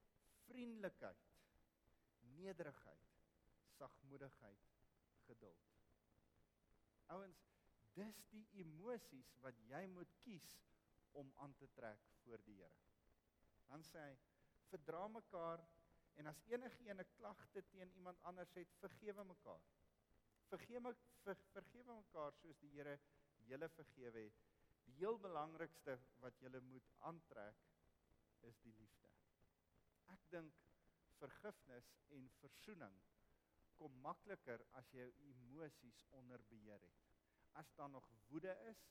vriendelikheid, nederigheid, sagmoedigheid, geduld. Ouens, dis die emosies wat jy moet kies om aan te trek voor die Here. Dan sê hy verdra mekaar en as enigiemand 'n klagte teen iemand anders het, vergewe mekaar. Vergewe ver, vergewe mekaar soos die Here julle vergewe het. Die heel belangrikste wat julle moet aantrek is die liefde. Ek dink vergifnis en versoening kom makliker as jy jou emosies onder beheer het. As daar nog woede is,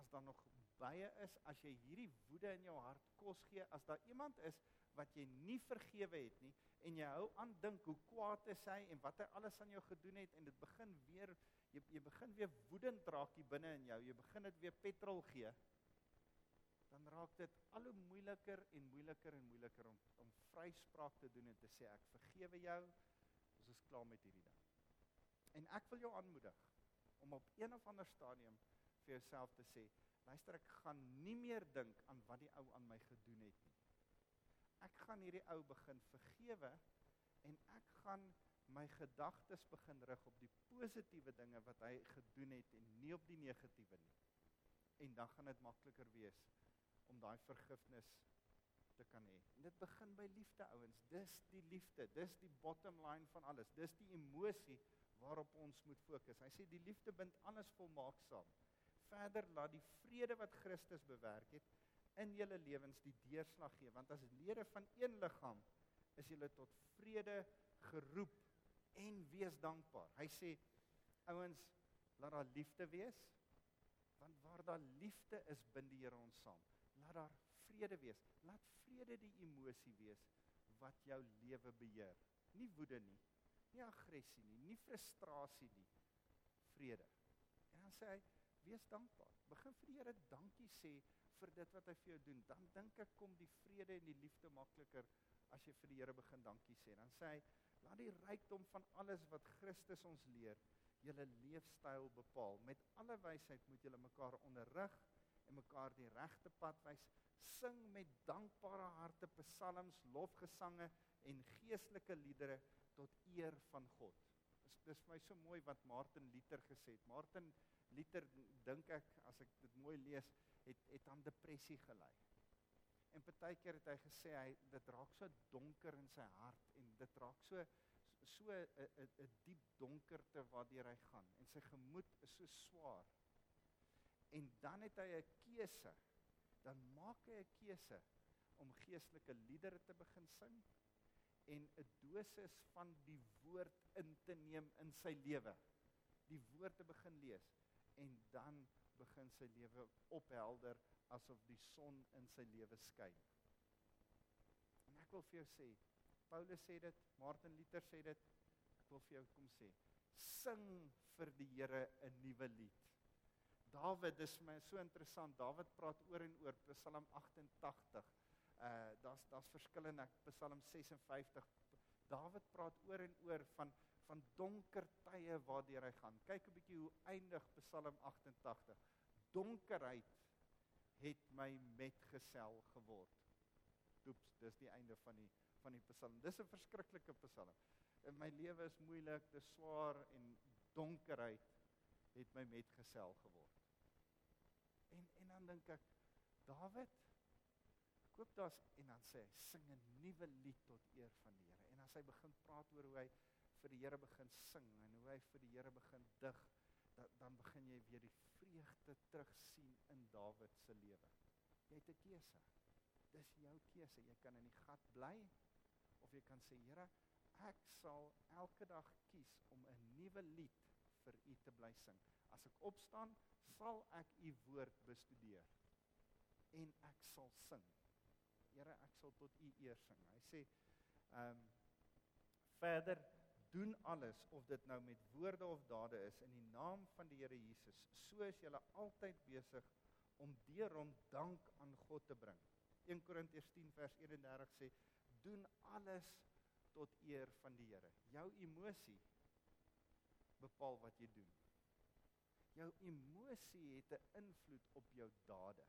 as daar nog baie is, as jy hierdie woede in jou hart kos gee, as daar iemand is wat jy nie vergewe het nie en jy hou aan dink hoe kwaad is hy en wat hy alles aan jou gedoen het en dit begin weer jy jy begin weer woedend raak hier binne in jou, jy begin dit weer petrol gee dan raak dit al hoe moeiliker en moeiliker en moeiliker om om vryspraak te doen en te sê ek vergewe jou. Ons is klaar met hierdie ding. En ek wil jou aanmoedig om op een of ander stadium vir jouself te sê, luister ek gaan nie meer dink aan wat die ou aan my gedoen het nie. Ek gaan hierdie ou begin vergewe en ek gaan my gedagtes begin rig op die positiewe dinge wat hy gedoen het en nie op die negatiewe nie. En dan gaan dit makliker wees om daai vergifnis te kan hê. En dit begin by liefde ouens. Dis die liefde. Dis die bottom line van alles. Dis die emosie waarop ons moet fokus. Hy sê die liefde bind alles volmaak saam. Verder laat die vrede wat Christus bewerk het in julle lewens die deurslag gee, want as lede van een liggaam is julle tot vrede geroep en wees dankbaar. Hy sê ouens, laat daar liefde wees. Want waar daar liefde is, bind die Here ons saam. Laat daar vrede wees. Laat vrede die emosie wees wat jou lewe beheer. Nie woede nie, nie aggressie nie, nie frustrasie nie. Vrede. En dan sê hy, wees dankbaar. Begin vir die Here dankie sê vir dit wat hy vir jou doen. Dan dink ek kom die vrede en die liefde makliker as jy vir die Here begin dankie sê. Dan sê hy, laat die rykdom van alles wat Christus ons leer, julle leefstyl bepaal. Met alle wysheid moet julle mekaar onderrig en mekaar die regte pad wys. Sing met dankbare harte psalms, lofgesange en geestelike liedere tot eer van God. Dis dis vir my so mooi wat Martin Luther gesê het. Martin Luther dink ek as ek dit mooi lees, het het aan depressie gelei. En partykeer het hy gesê hy dit raak so donker in sy hart en dit raak so so 'n 'n diep donkerte waardeur hy gaan en sy gemoed is so swaar. En dan het hy 'n keuse. Dan maak hy 'n keuse om geestelike liedere te begin sing en 'n dosis van die woord in te neem in sy lewe. Die woord te begin lees en dan begin sy lewe ophelder asof die son in sy lewe skyn. En ek wil vir jou sê, Paulus sê dit, Martin Luther sê dit, ek wil vir jou kom sê, sing vir die Here 'n nuwe lied. Dawid, dis vir my so interessant. Dawid praat oor en oor Psalm 88. Uh daar's daar's verskillende Psalm 56. Dawid praat oor en oor van van donker tye waardeur hy gaan. Kyk 'n bietjie hoe eindig Psalm 88. Donkerheid het my metgesel geword. Oeps, dis die einde van die van die Psalm. Dis 'n verskriklike Psalm. In my lewe is moeilik, dis swaar en donkerheid het my metgesel geword. Dink ek Dawid ek hoop daar's en dan sê hy sing 'n nuwe lied tot eer van die Here. En as hy begin praat oor hoe hy vir die Here begin sing en hoe hy vir die Here begin dig, dan dan begin jy weer die vreugde terugsien in Dawid se lewe. Jy het 'n keuse. Dis jou keuse. Jy kan in die gat bly of jy kan sê Here, ek sal elke dag kies om 'n nuwe lied vir U te bly sing. As ek opstaan, sal ek U woord bestudeer en ek sal sing. Here, ek sal tot U eer sing. Hy sê ehm um, verder doen alles of dit nou met woorde of dade is in die naam van die Here Jesus. So is julle altyd besig om deur hom dank aan God te bring. 1 Korintiërs 10 vers 31 sê doen alles tot eer van die Here. Jou emosie bepaal wat jy doen. Jou emosie het 'n invloed op jou dade.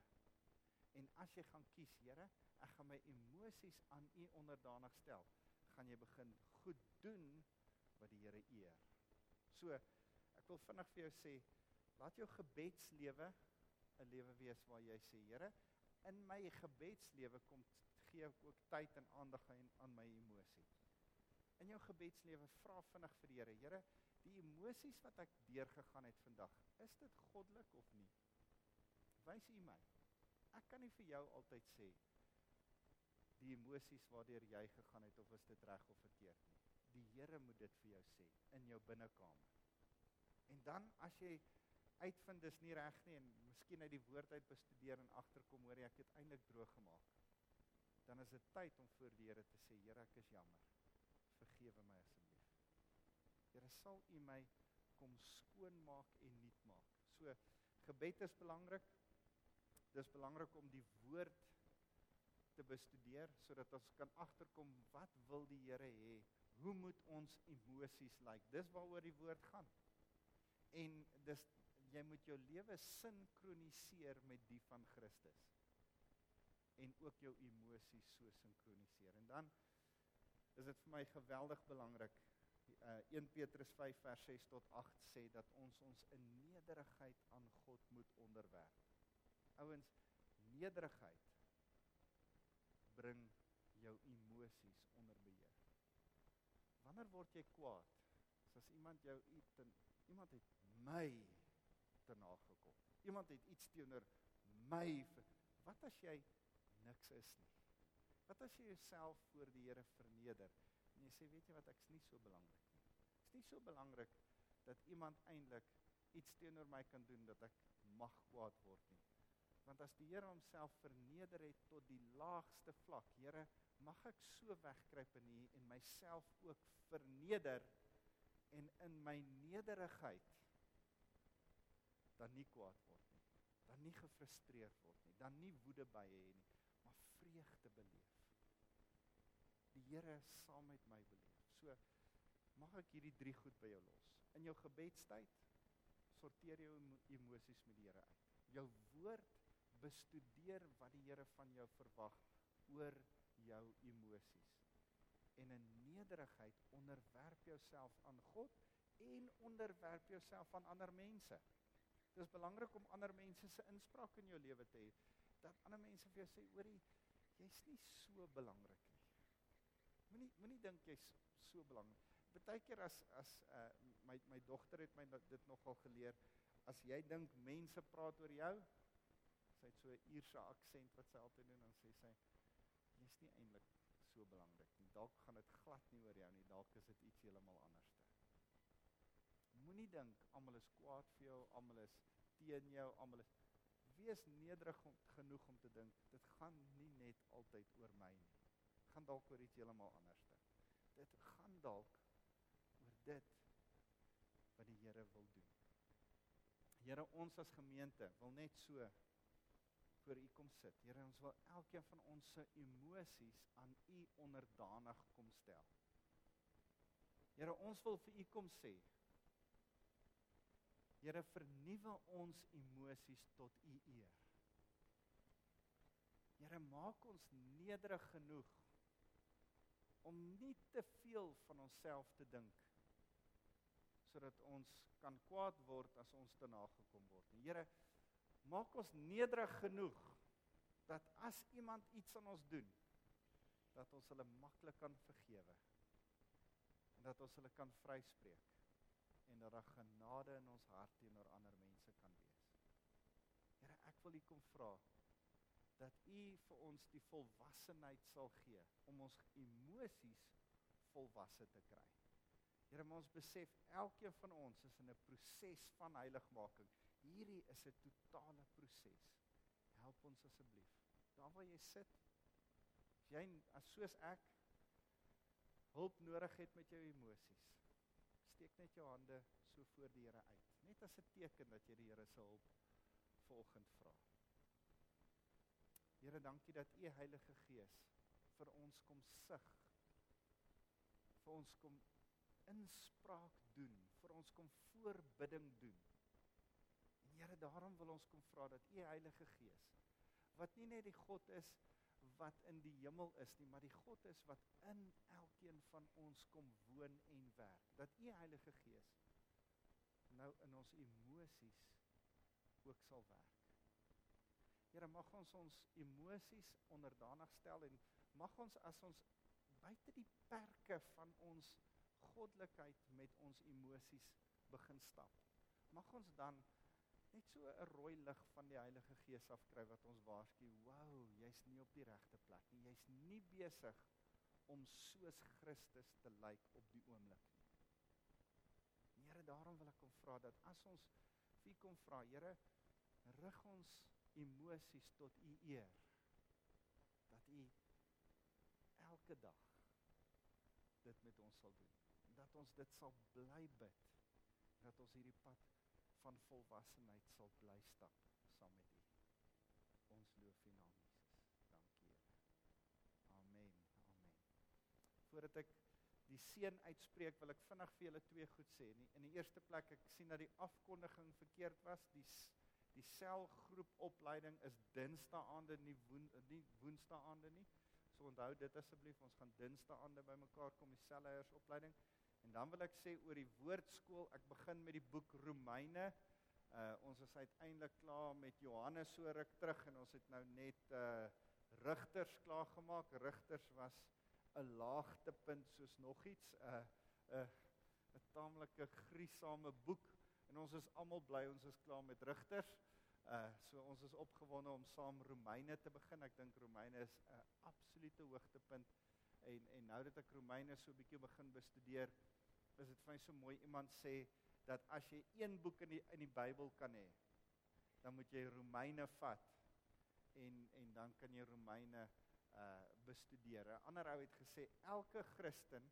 En as jy gaan kies, Here, ek gaan my emosies aan U onderdanig stel, gaan jy begin goed doen wat die Here eer. So, ek wil vinnig vir jou sê, laat jou gebedslewe 'n lewe wees waar jy sê, Here, in my gebedslewe kom gee ek ook tyd en aandag aan aan my emosie. In jou gebedslewe vra vinnig vir die Here, Here, die emosies wat ek deurgegaan het vandag, is dit goddelik of nie? Wys U my. Ek kan nie vir jou altyd sê die emosies waardeur jy gegaan het of is dit reg of verkeerd nie die Here moet dit vir jou sê in jou binnekamer. En dan as jy uitvind dis nie reg nie en miskien uit die woord uit bestudeer en agterkom hoor jy ek het eintlik droog gemaak. Dan is dit tyd om voor die Here te sê, Here, ek is jammer. Vergewe my. Here, sal U my kom skoonmaak en nuut maak. So gebed is belangrik. Dis belangrik om die woord te bestudeer sodat ons kan agterkom wat wil die Here hê hoe moet ons emosies lyk? Like? Dis waaroor die woord gaan. En dis jy moet jou lewe sinkroniseer met die van Christus. En ook jou emosies so sinkroniseer. En dan is dit vir my geweldig belangrik. Uh 1 Petrus 5 vers 6 tot 8 sê dat ons ons in nederigheid aan God moet onderwerp. Ouens, nederigheid bring jou emosies onder beheer. Wanneer word jy kwaad? As iemand jou iets ten iemand het my te nagekom. Iemand het iets teenoor my wat as jy niks is nie? Wat as jy jouself voor die Here verneder en jy sê weet jy wat ek's nie so belangrik nie. Ek's nie so belangrik dat iemand eintlik iets teenoor my kan doen dat ek mag kwaad word nie. Want as die Here homself verneder het tot die laagste vlak, Here, mag ek so wegkruip in U en myself ook verneder en in my nederigheid dan nie kwaad word nie. Dan nie gefrustreerd word nie, dan nie woede by hê nie, maar vreugde beleef. Here saam met my beleef. So mag ek hierdie drie goed by jou los. In jou gebedstyd sorteer jou emosies met die Here uit. Jou woord bestudeer wat die Here van jou verwag oor jou emosies. En in nederigheid onderwerp jouself aan God en onderwerp jouself aan ander mense. Dit is belangrik om ander mense se inspraak in jou lewe te hê. Dat ander mense vir jou sê, "Hoorie, jy's nie so belangrik nie." Moenie moenie dink jy's so belangrik. Partykeer as as uh, my my dogter het my dit nogal geleer, as jy dink mense praat oor jou, sy het so 'n Ierse aksent wat sy altyd doen en sê sy jy's nie eintlik so belangrik nie. Dalk gaan dit glad nie oor jou nie. Dalk is dit iets heeltemal anderste. Moenie dink almal is kwaad vir jou, almal is teen jou, almal is wees nederig genoeg om te dink dit gaan nie net altyd oor my nie. Gaan dalk oor iets heeltemal anderste. Dit gaan dalk oor dit wat die Here wil doen. Here, ons as gemeente wil net so voor U kom sit. Here, ons wil elkeen van ons se emosies aan U onderdanig kom stel. Here, ons wil vir U kom sê. Here, vernuwe ons emosies tot U eer. Here, maak ons nederig genoeg om nie te veel van onsself te dink sodat ons kan kwaad word as ons te nagekom word. Here, maak ons nederig genoeg dat as iemand iets aan ons doen, dat ons hulle maklik kan vergewe. En dat ons hulle kan vryspreek en dat daar genade in ons hart teenoor ander mense kan wees. Here, ek wil U kom vra dat U vir ons die volwassenheid sal gee om ons emosies volwasse te kry. Here, ons besef elkeen van ons is in 'n proses van heiligmaking. Hierdie is 'n totale proses. Help ons asseblief. Daar waar jy sit, as jy as soos ek hulp nodig het met jou emosies, steek net jou hande so voor die Here uit. Net as 'n teken dat jy die Here se hulp volgend vra. Here, dankie dat U Heilige Gees vir ons kom sig. vir ons kom inspraak doen, vir ons kom voorbidding doen. En Here, daarom wil ons kom vra dat U Heilige Gees wat nie net die God is wat in die hemel is nie, maar die God is wat in elkeen van ons kom woon en werk. Dat U Heilige Gees nou in ons emosies ook sal werk. Here, mag ons ons emosies onderdanig stel en mag ons as ons buite die perke van ons goddelikheid met ons emosies begin stap. Mag ons dan net so 'n rooi lig van die Heilige Gees afkry wat ons waarsku, "Wow, jy's nie op die regte plek nie. Jy's nie besig om soos Christus te lyk op die oomblik nie." Here, daarom wil ek kom vra dat as ons vir kom vra, Here, rig ons emosies tot U eer. Dat U elke dag dit met ons sal doen dat ons dit sal bly bid dat ons hierdie pad van volwassenheid sal bly stap saam met U. Ons loof U naam Jesus. Dankie Here. Amen. Amen. Voordat ek die seën uitspreek, wil ek vinnig vir julle twee goed sê. In die, in die eerste plek, ek sien dat die afkondiging verkeerd was. Die die selgroep opleiding is Dinsdae aande nie woen, nie Woensdae aande nie. So onthou dit asseblief, ons gaan Dinsdae aande bymekaar kom die selleiers opleiding. En dan wil ek sê oor die woordskool, ek begin met die boek Romeine. Uh ons is uiteindelik klaar met Johannes so ruk terug en ons het nou net uh Rigters klaargemaak. Rigters was 'n laagtepunt soos nog iets, uh, uh, 'n taamlike griesame boek en ons is almal bly ons is klaar met Rigters. Uh so ons is opgewonde om saam Romeine te begin. Ek dink Romeine is 'n absolute hoogtepunt en en nou dat ek Romeine so 'n bietjie begin bestudeer, is dit vir my so mooi iemand sê dat as jy een boek in die in die Bybel kan hê, dan moet jy Romeine vat en en dan kan jy Romeine uh bestudeer. 'n Ander ou het gesê elke Christen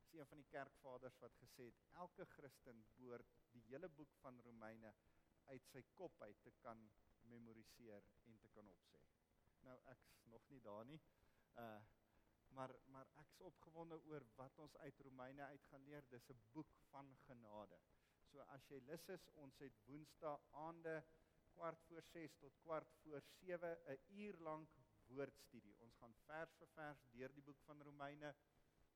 is een van die kerkvaders wat gesê het elke Christen behoort die hele boek van Romeine uit sy kop uit te kan memoriseer en te kan opsê. Nou ek's nog nie daar nie. Uh maar maar ek's opgewonde oor wat ons uit Romeine uit gaan leer. Dis 'n boek van genade. So as jy lus is, ons het Woensdae aande kwart voor 6 tot kwart voor 7 'n uur lank woordstudie. Ons gaan vers vir vers deur die boek van Romeine.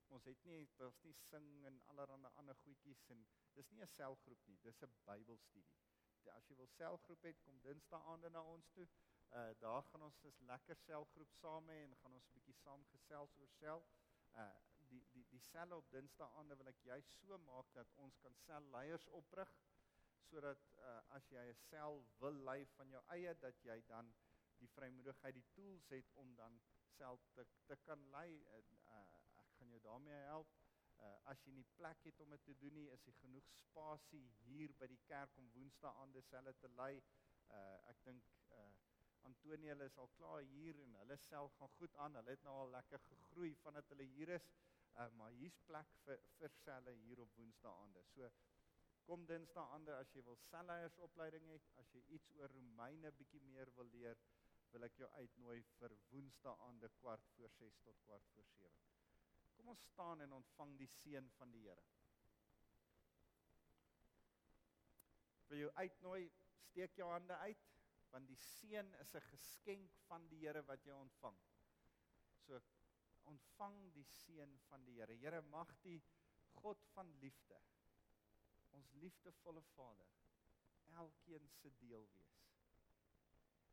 Ons het nie daar's nie sing en allerlei ander goedjies en dis nie 'n selgroep nie, dis 'n Bybelstudie. As jy wil selgroep het, kom Dinsdae aande na ons toe. Uh daar gaan ons 'n lekker selgroep saam hê en gaan ons 'n bietjie saam gesels oor self. Uh die die die selle op Dinsdae aande wil ek juist so maak dat ons kan selleiers oprig sodat uh as jy 'n sel wil lei van jou eie dat jy dan die vrymoedigheid die tools het om dan self te te kan lei uh, ek gaan jou daarmee help uh, as jy nie plek het om dit te doen nie is daar genoeg spasie hier by die kerk om woensdae aan dieselfde te lei. Uh, ek dink uh, Antonie is al klaar hier en hulle self gaan goed aan. Hulle het nou al lekker gegroei vandat hulle hier is. Uh, maar hier's plek vir vir selle hier op woensdae aande so kom dinsdae aande as jy wil selleiersopleiding het as jy iets oor Romeine bietjie meer wil leer wil ek jou uitnooi vir Woensdae aande kwart voor 6 tot kwart voor 7. Kom ons staan en ontvang die seën van die Here. Vir jou uitnooi, steek jou hande uit want die seën is 'n geskenk van die Here wat jy ontvang. So ontvang die seën van die Here. Here mag die God van liefde ons liefdevolle Vader elkeen se deel wees.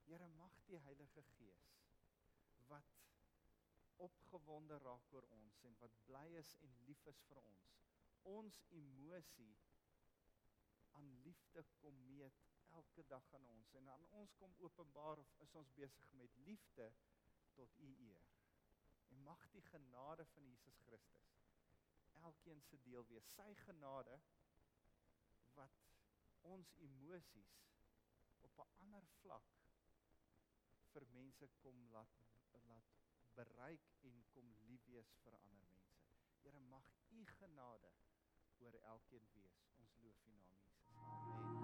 Here mag die Heilige Gees wat opgewonde raak oor ons en wat bly is en lief is vir ons. Ons emosie aan liefde kom meet elke dag aan ons en aan ons kom openbaar of is ons besig met liefde tot u eer. En mag die genade van Jesus Christus elkeen se deel wees. Sy genade wat ons emosies op 'n ander vlak vir mense kom laat laat bereik en kom lief wees vir ander mense. Here mag u genade oor elkeen wees. Ons loof u naam Jesus. Amen.